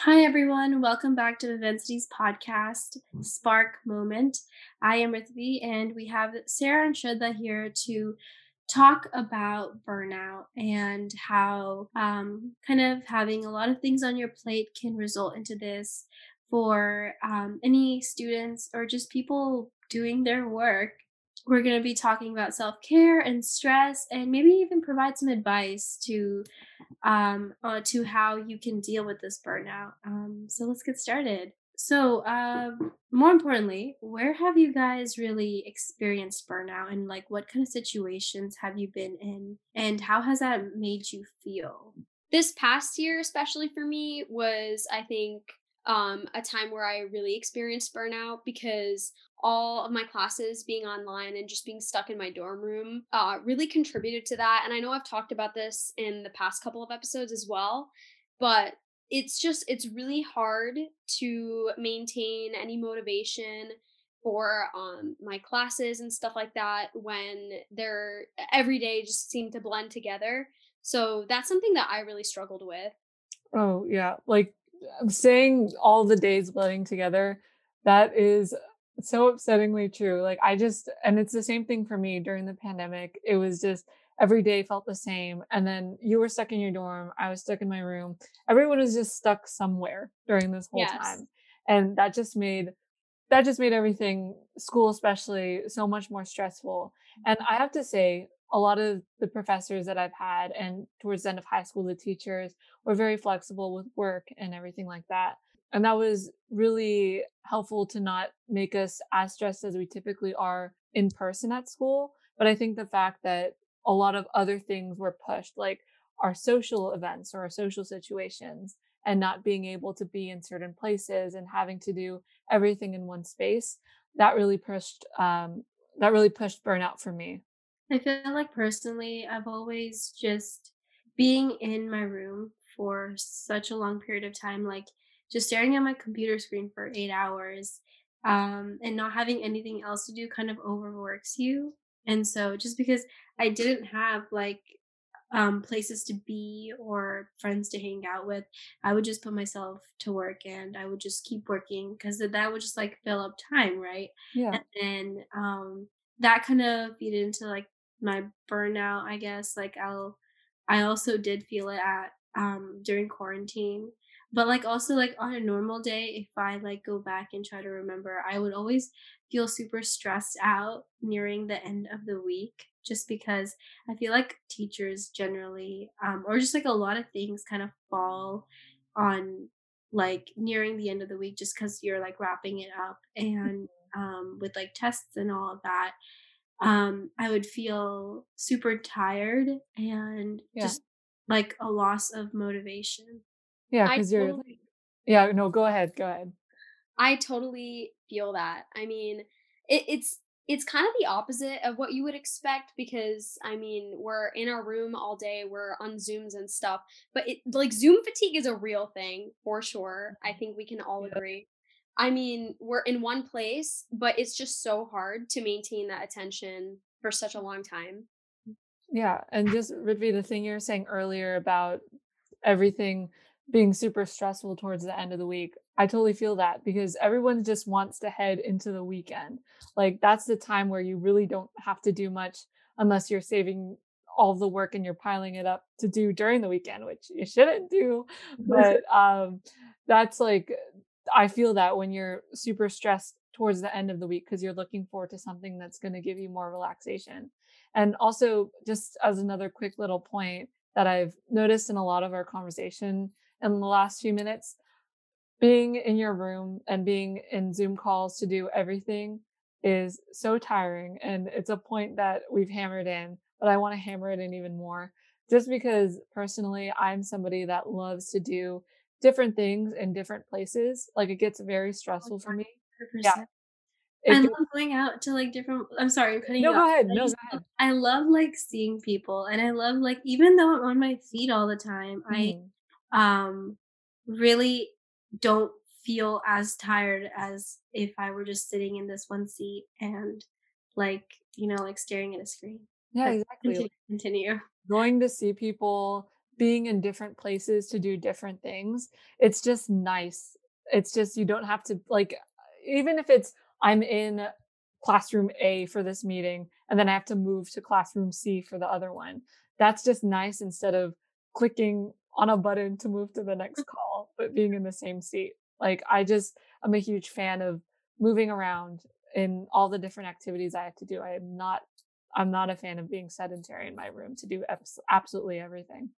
Hi, everyone. Welcome back to Vivensity's podcast, Spark Moment. I am Ritvi, and we have Sarah and Shradha here to talk about burnout and how um, kind of having a lot of things on your plate can result into this for um, any students or just people doing their work. We're going to be talking about self care and stress, and maybe even provide some advice to um, uh, to how you can deal with this burnout. Um, so let's get started. So, um, more importantly, where have you guys really experienced burnout and like what kind of situations have you been in and how has that made you feel? This past year, especially for me, was I think um, a time where I really experienced burnout because all of my classes being online and just being stuck in my dorm room uh, really contributed to that. And I know I've talked about this in the past couple of episodes as well, but it's just, it's really hard to maintain any motivation for um, my classes and stuff like that when they're every day just seem to blend together so that's something that I really struggled with. Oh, yeah. Like, saying all the days blending together, that is so upsettingly true. Like, I just and it's the same thing for me during the pandemic. It was just every day felt the same. And then you were stuck in your dorm, I was stuck in my room. Everyone was just stuck somewhere during this whole Yes. time. And that just made that just made everything, school especially, so much more stressful. And mm-hmm. I have to say, a lot of the professors that I've had and towards the end of high school, the teachers were very flexible with work and everything like that. And that was really helpful to not make us as stressed as we typically are in person at school. But I think the fact that a lot of other things were pushed, like our social events or our social situations, and not being able to be in certain places and having to do everything in one space, that really pushed um, that really pushed burnout for me. I feel like personally, I've always just being in my room for such a long period of time, like just staring at my computer screen for eight hours um, and not having anything else to do kind of overworks you. And so just because I didn't have like um, places to be or friends to hang out with, I would just put myself to work and I would just keep working because that would just like fill up time, right? Yeah. And then um, that kind of feed into like my burnout, I guess. Like I'll, I also did feel it at um, during quarantine. But like also like on a normal day, if I like go back and try to remember, I would always feel super stressed out nearing the end of the week just because I feel like teachers generally, um, or just like a lot of things kind of fall on like nearing the end of the week just because you're like wrapping it up and um, with like tests and all of that. Um, I would feel super tired and Yeah. just like a loss of motivation. Yeah, because you're totally yeah, no, go ahead, go ahead. I totally feel that. I mean, it, it's it's kind of the opposite of what you would expect because I mean, we're in our room all day, we're on Zooms and stuff, but it like Zoom fatigue is a real thing for sure. I think we can all Yeah. agree. I mean, we're in one place, but it's just so hard to maintain that attention for such a long time. Yeah, and just Ritvi, the thing you were saying earlier about everything being super stressful towards the end of the week. I totally feel that because everyone just wants to head into the weekend. Like that's the time where you really don't have to do much unless you're saving all the work and you're piling it up to do during the weekend, which you shouldn't do. But um that's like I feel that when you're super stressed towards the end of the week because you're looking forward to something that's going to give you more relaxation. And also just as another quick little point that I've noticed in a lot of our conversation in the last few minutes, being in your room and being in Zoom calls to do everything is so tiring. And it's a point that we've hammered in, but I want to hammer it in even more. Just because personally, I'm somebody that loves to do different things in different places. Like it gets very stressful for me. Yeah. 100%. I love going out to, like, different I'm sorry, I'm cutting no, you off. go ahead. I No, go love ahead. I love, like, seeing people, and I love, like even though I'm on my feet all the time, I, Mhm. um, really don't feel as tired as if I were just sitting in this one seat and, like, you know, like, staring at a screen. Yeah, But exactly. continue continue. going to see people, being in different places to do different things. It's just nice. It's just you don't have to like even if it's I'm in classroom A for this meeting and then I have to move to classroom C for the other one. That's just nice instead of clicking on a button to move to the next mm-hmm. call but being in the same seat. Like I just I'm a huge fan of moving around in all the different activities I have to do. I am not I'm not a fan of being sedentary in my room to do absolutely everything.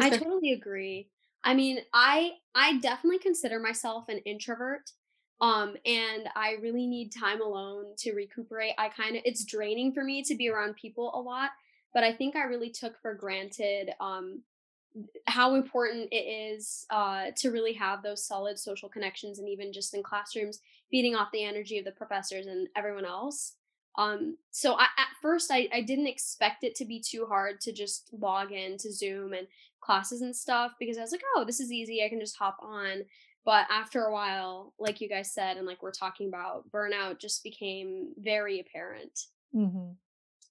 I totally agree. I mean, I I definitely consider myself an introvert. Um and I really need time alone to recuperate. I kind of it's draining for me to be around people a lot, but I think I really took for granted um how important it is uh, to really have those solid social connections and even just in classrooms feeding off the energy of the professors and everyone else um, so I, at first I, I didn't expect it to be too hard to just log in to zoom and classes and stuff because i was like oh this is easy i can just hop on. But after a while like you guys said and like we're talking about burnout just became very apparent. Mm-hmm.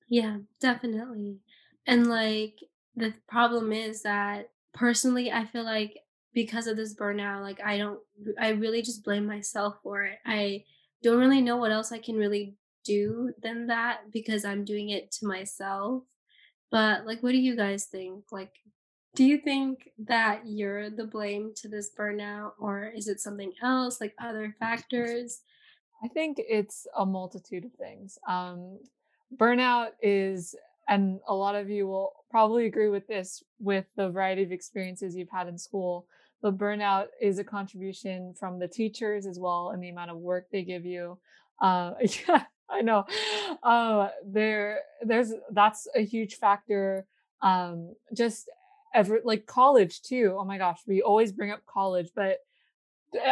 yeah definitely. And like the problem is that personally i feel like because of this burnout like i don't i really just blame myself for it. I don't really know what else i can really do than that because i'm doing it to myself. But like what do you guys think? Like do you think that you're the blame to this burnout or is it something else like other factors? I think it's a multitude of things. Um burnout is and a lot of you will probably agree with this with the variety of experiences you've had in school but burnout is a contribution from the teachers as well and the amount of work they give you. Uh, yeah i know uh, there there's that's a huge factor um, just ever like college too oh my gosh we always bring up college but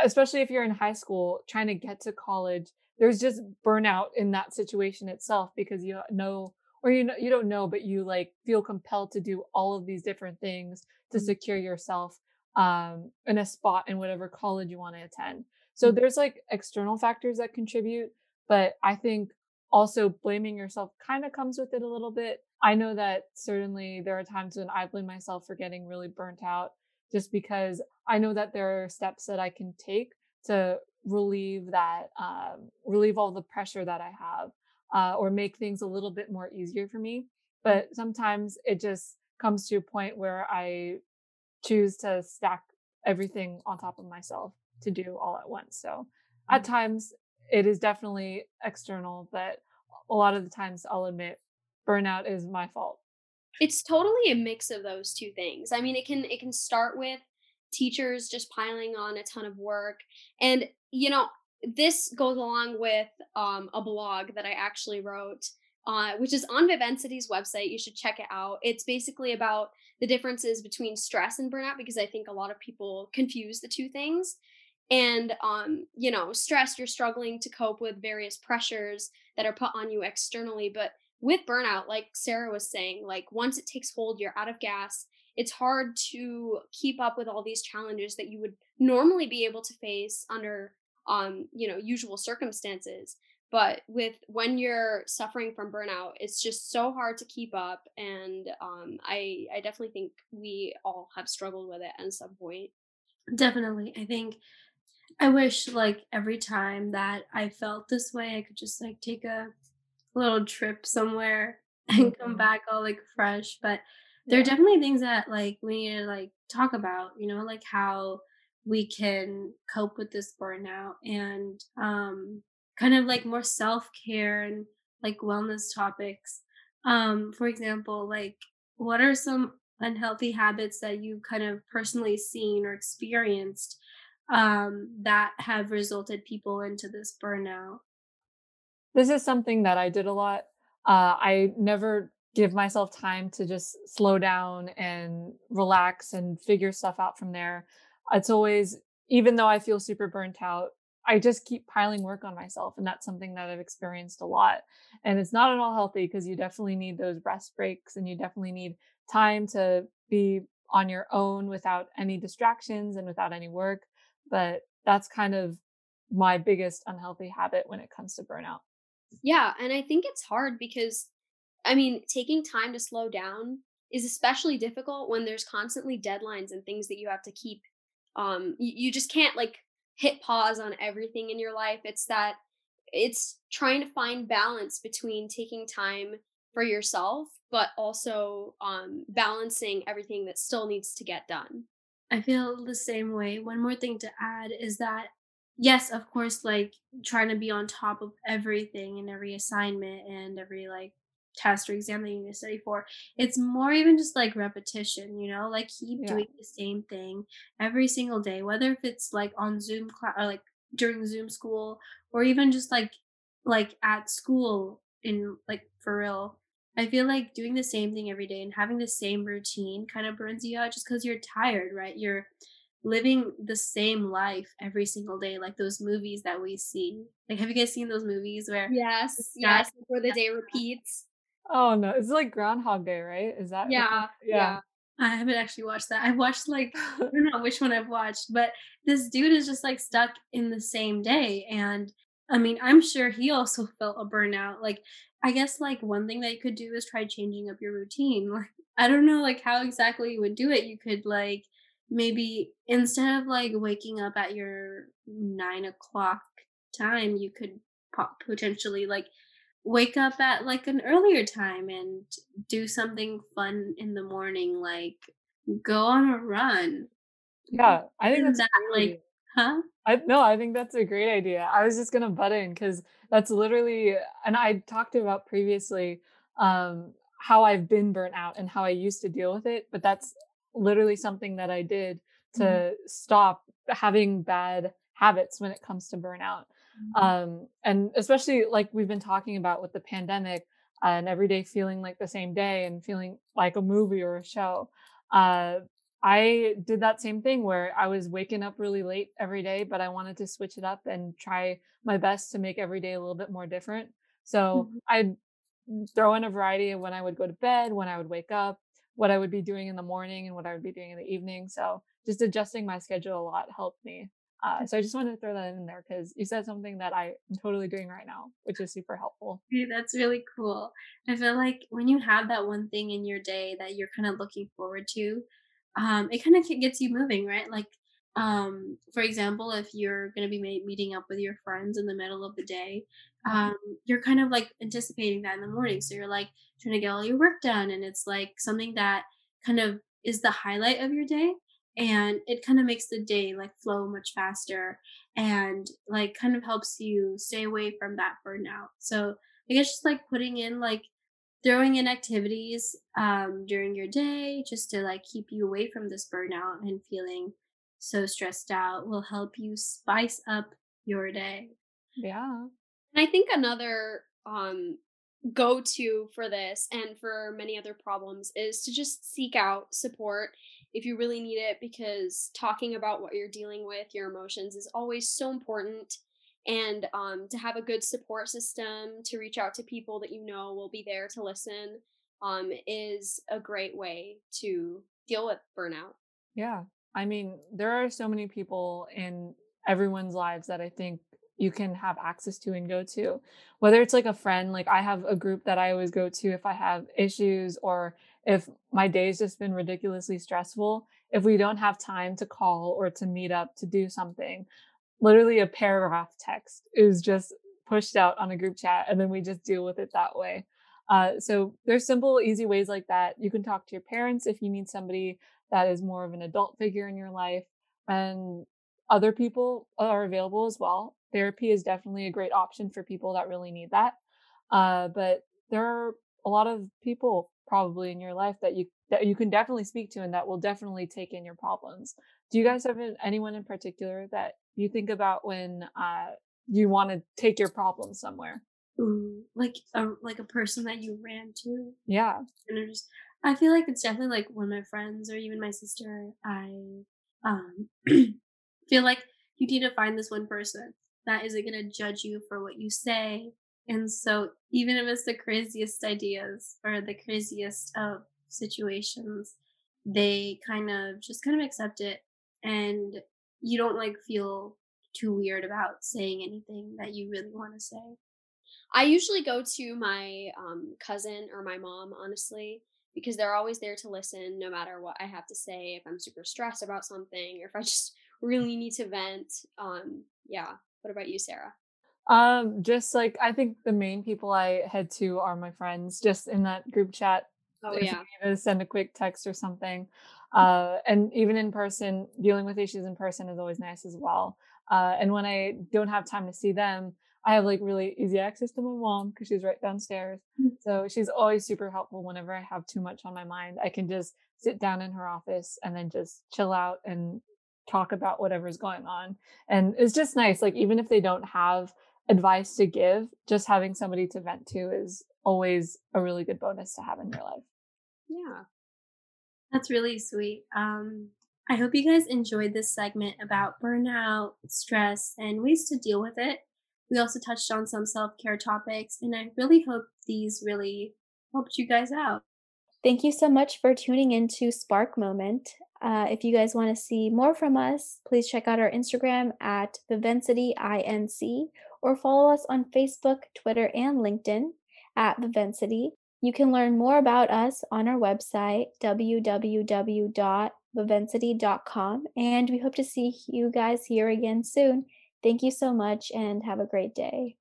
especially if you're in high school trying to get to college there's just burnout in that situation itself because you know or you know you don't know but you like feel compelled to do all of these different things to mm-hmm. secure yourself um, in a spot in whatever college you want to attend so mm-hmm. there's like external factors that contribute but i think also blaming yourself kind of comes with it a little bit i know that certainly there are times when i blame myself for getting really burnt out just because i know that there are steps that i can take to relieve that um, relieve all the pressure that i have uh, or make things a little bit more easier for me. But sometimes it just comes to a point where I choose to stack everything on top of myself to do all at once. So at mm. times it is definitely external, but a lot of the times I'll admit burnout is my fault. It's totally a mix of those two things. I mean, it can it can start with teachers just piling on a ton of work and you know this goes along with um, a blog that I actually wrote, uh, which is on Vivensity's website. You should check it out. It's basically about the differences between stress and burnout because I think a lot of people confuse the two things. And, um, you know, stress, you're struggling to cope with various pressures that are put on you externally. But with burnout, like Sarah was saying, like once it takes hold, you're out of gas. It's hard to keep up with all these challenges that you would normally be able to face under on you know usual circumstances but with when you're suffering from burnout it's just so hard to keep up and um, i i definitely think we all have struggled with it at some point definitely i think i wish like every time that i felt this way i could just like take a little trip somewhere and come mm-hmm. back all like fresh but there are definitely things that like we need to like talk about you know like how we can cope with this burnout and um, kind of like more self-care and like wellness topics um, for example like what are some unhealthy habits that you've kind of personally seen or experienced um, that have resulted people into this burnout this is something that i did a lot uh, i never give myself time to just slow down and relax and figure stuff out from there it's always even though I feel super burnt out, I just keep piling work on myself. And that's something that I've experienced a lot. And it's not at all healthy because you definitely need those rest breaks and you definitely need time to be on your own without any distractions and without any work. But that's kind of my biggest unhealthy habit when it comes to burnout. Yeah. And I think it's hard because, I mean, taking time to slow down is especially difficult when there's constantly deadlines and things that you have to keep um you, you just can't like hit pause on everything in your life it's that it's trying to find balance between taking time for yourself but also um balancing everything that still needs to get done I feel the same way. One more thing to add is that, yes, of course, like trying to be on top of everything and every assignment and every like test or exam that you need to study for. It's more even just like repetition, you know, like keep Yeah. doing the same thing every single day, whether if it's like on Zoom class or like during Zoom school or even just like like at school in like for real. I feel like doing the same thing every day and having the same routine kind of burns you out just because you're tired, right? You're living the same life every single day, like those movies that we see. Like, have you guys seen those movies where yes yes before the day repeats Oh no, it's like Groundhog Day, right? Is that what yeah yeah. I haven't actually watched that. I've watched like I don't know which one I've watched, but this dude is just like stuck in the same day. And I mean, I'm sure he also felt a burnout. Like, I guess like one thing that you could do is try changing up your routine. Like, I don't know like how exactly you would do it. You could like maybe instead of like waking up at your nine o'clock time, you could po- potentially like wake up at like an earlier time and do something fun in the morning, like go on a run. Yeah, I think that's that like. Huh? I no, I think that's a great idea. I was just gonna butt in because that's literally, and I talked about previously um, how I've been burnt out and how I used to deal with it, but that's literally something that I did Mhm. to stop having bad habits when it comes to burnout. Um, and especially like we've been talking about with the pandemic and every day feeling like the same day and feeling like a movie or a show. Uh, I did that same thing where I was waking up really late every day, but I wanted to switch it up and try my best to make every day a little bit more different. So Mhm. I'd throw in a variety of when I would go to bed, when I would wake up, what I would be doing in the morning, and what I would be doing in the evening. So just adjusting my schedule a lot helped me. Uh, so I just wanted to throw that in there because you said something that I am totally doing right now, which is super helpful. Dude, that's really cool. I feel like when you have that one thing in your day that you're kind of looking forward to, um, it kind of gets you moving, right? Like, um, for example, if you're going to be ma- meeting up with your friends in the middle of the day, Mhm. um, you're kind of like anticipating that in the morning. So you're like trying to get all your work done, and it's like something that kind of is the highlight of your day. And it kind of makes the day like flow much faster and like kind of helps you stay away from that burnout. So I guess just like putting in like throwing in activities um during your day just to like keep you away from this burnout and feeling so stressed out will help you spice up your day. Yeah. And I think another um go to for this and for many other problems is to just seek out support if you really need it because talking about what you're dealing with, your emotions is always so important and um to have a good support system to reach out to people that you know will be there to listen um is a great way to deal with burnout. Yeah. I mean, there are so many people in everyone's lives that I think you can have access to and go to. Whether it's like a friend, like I have a group that I always go to if I have issues or if my day's just been ridiculously stressful. If we don't have time to call or to meet up to do something, literally a paragraph text is just pushed out on a group chat and then we just deal with it that way. Uh, so there's simple, easy ways like that. You can talk to your parents if you need somebody that is more of an adult figure in your life and other people are available as well therapy is definitely a great option for people that really need that uh, but there are a lot of people probably in your life that you that you can definitely speak to and that will definitely take in your problems do you guys have anyone in particular that you think about when uh, you want to take your problems somewhere Ooh, like a like a person that you ran to yeah and just I feel like it's definitely like one of my friends or even my sister. I um feel like you need to find this one person that isn't gonna judge you for what you say. And so even if it's the craziest ideas or the craziest of situations, they kind of just kind of accept it and you don't like feel too weird about saying anything that you really want to say. I usually go to my um, cousin or my mom, honestly, because they're always there to listen no matter what I have to say. If I'm super stressed about something or if I just really need to vent. Um, yeah. What about you, Sarah? Um, just like I think the main people I head to are my friends, just in that group chat. Oh yeah. Send a quick text or something. Uh, and even in person, dealing with issues in person is always nice as well. Uh, and when I don't have time to see them, I have like really easy access to my mom because she's right downstairs. Mm. So she's always super helpful whenever I have too much on my mind. I can just sit down in her office and then just chill out and talk about whatever's going on. And it's just nice. Like, even if they don't have advice to give, just having somebody to vent to is always a really good bonus to have in your life. Yeah. That's really sweet. Um, I hope you guys enjoyed this segment about burnout, stress, and ways to deal with it. We also touched on some self care topics, and I really hope these really helped you guys out. Thank you so much for tuning into Spark Moment. Uh, if you guys want to see more from us, please check out our Instagram at VivensityINC or follow us on Facebook, Twitter, and LinkedIn at Vivensity. You can learn more about us on our website, www.vivensity.com, and we hope to see you guys here again soon. Thank you so much and have a great day.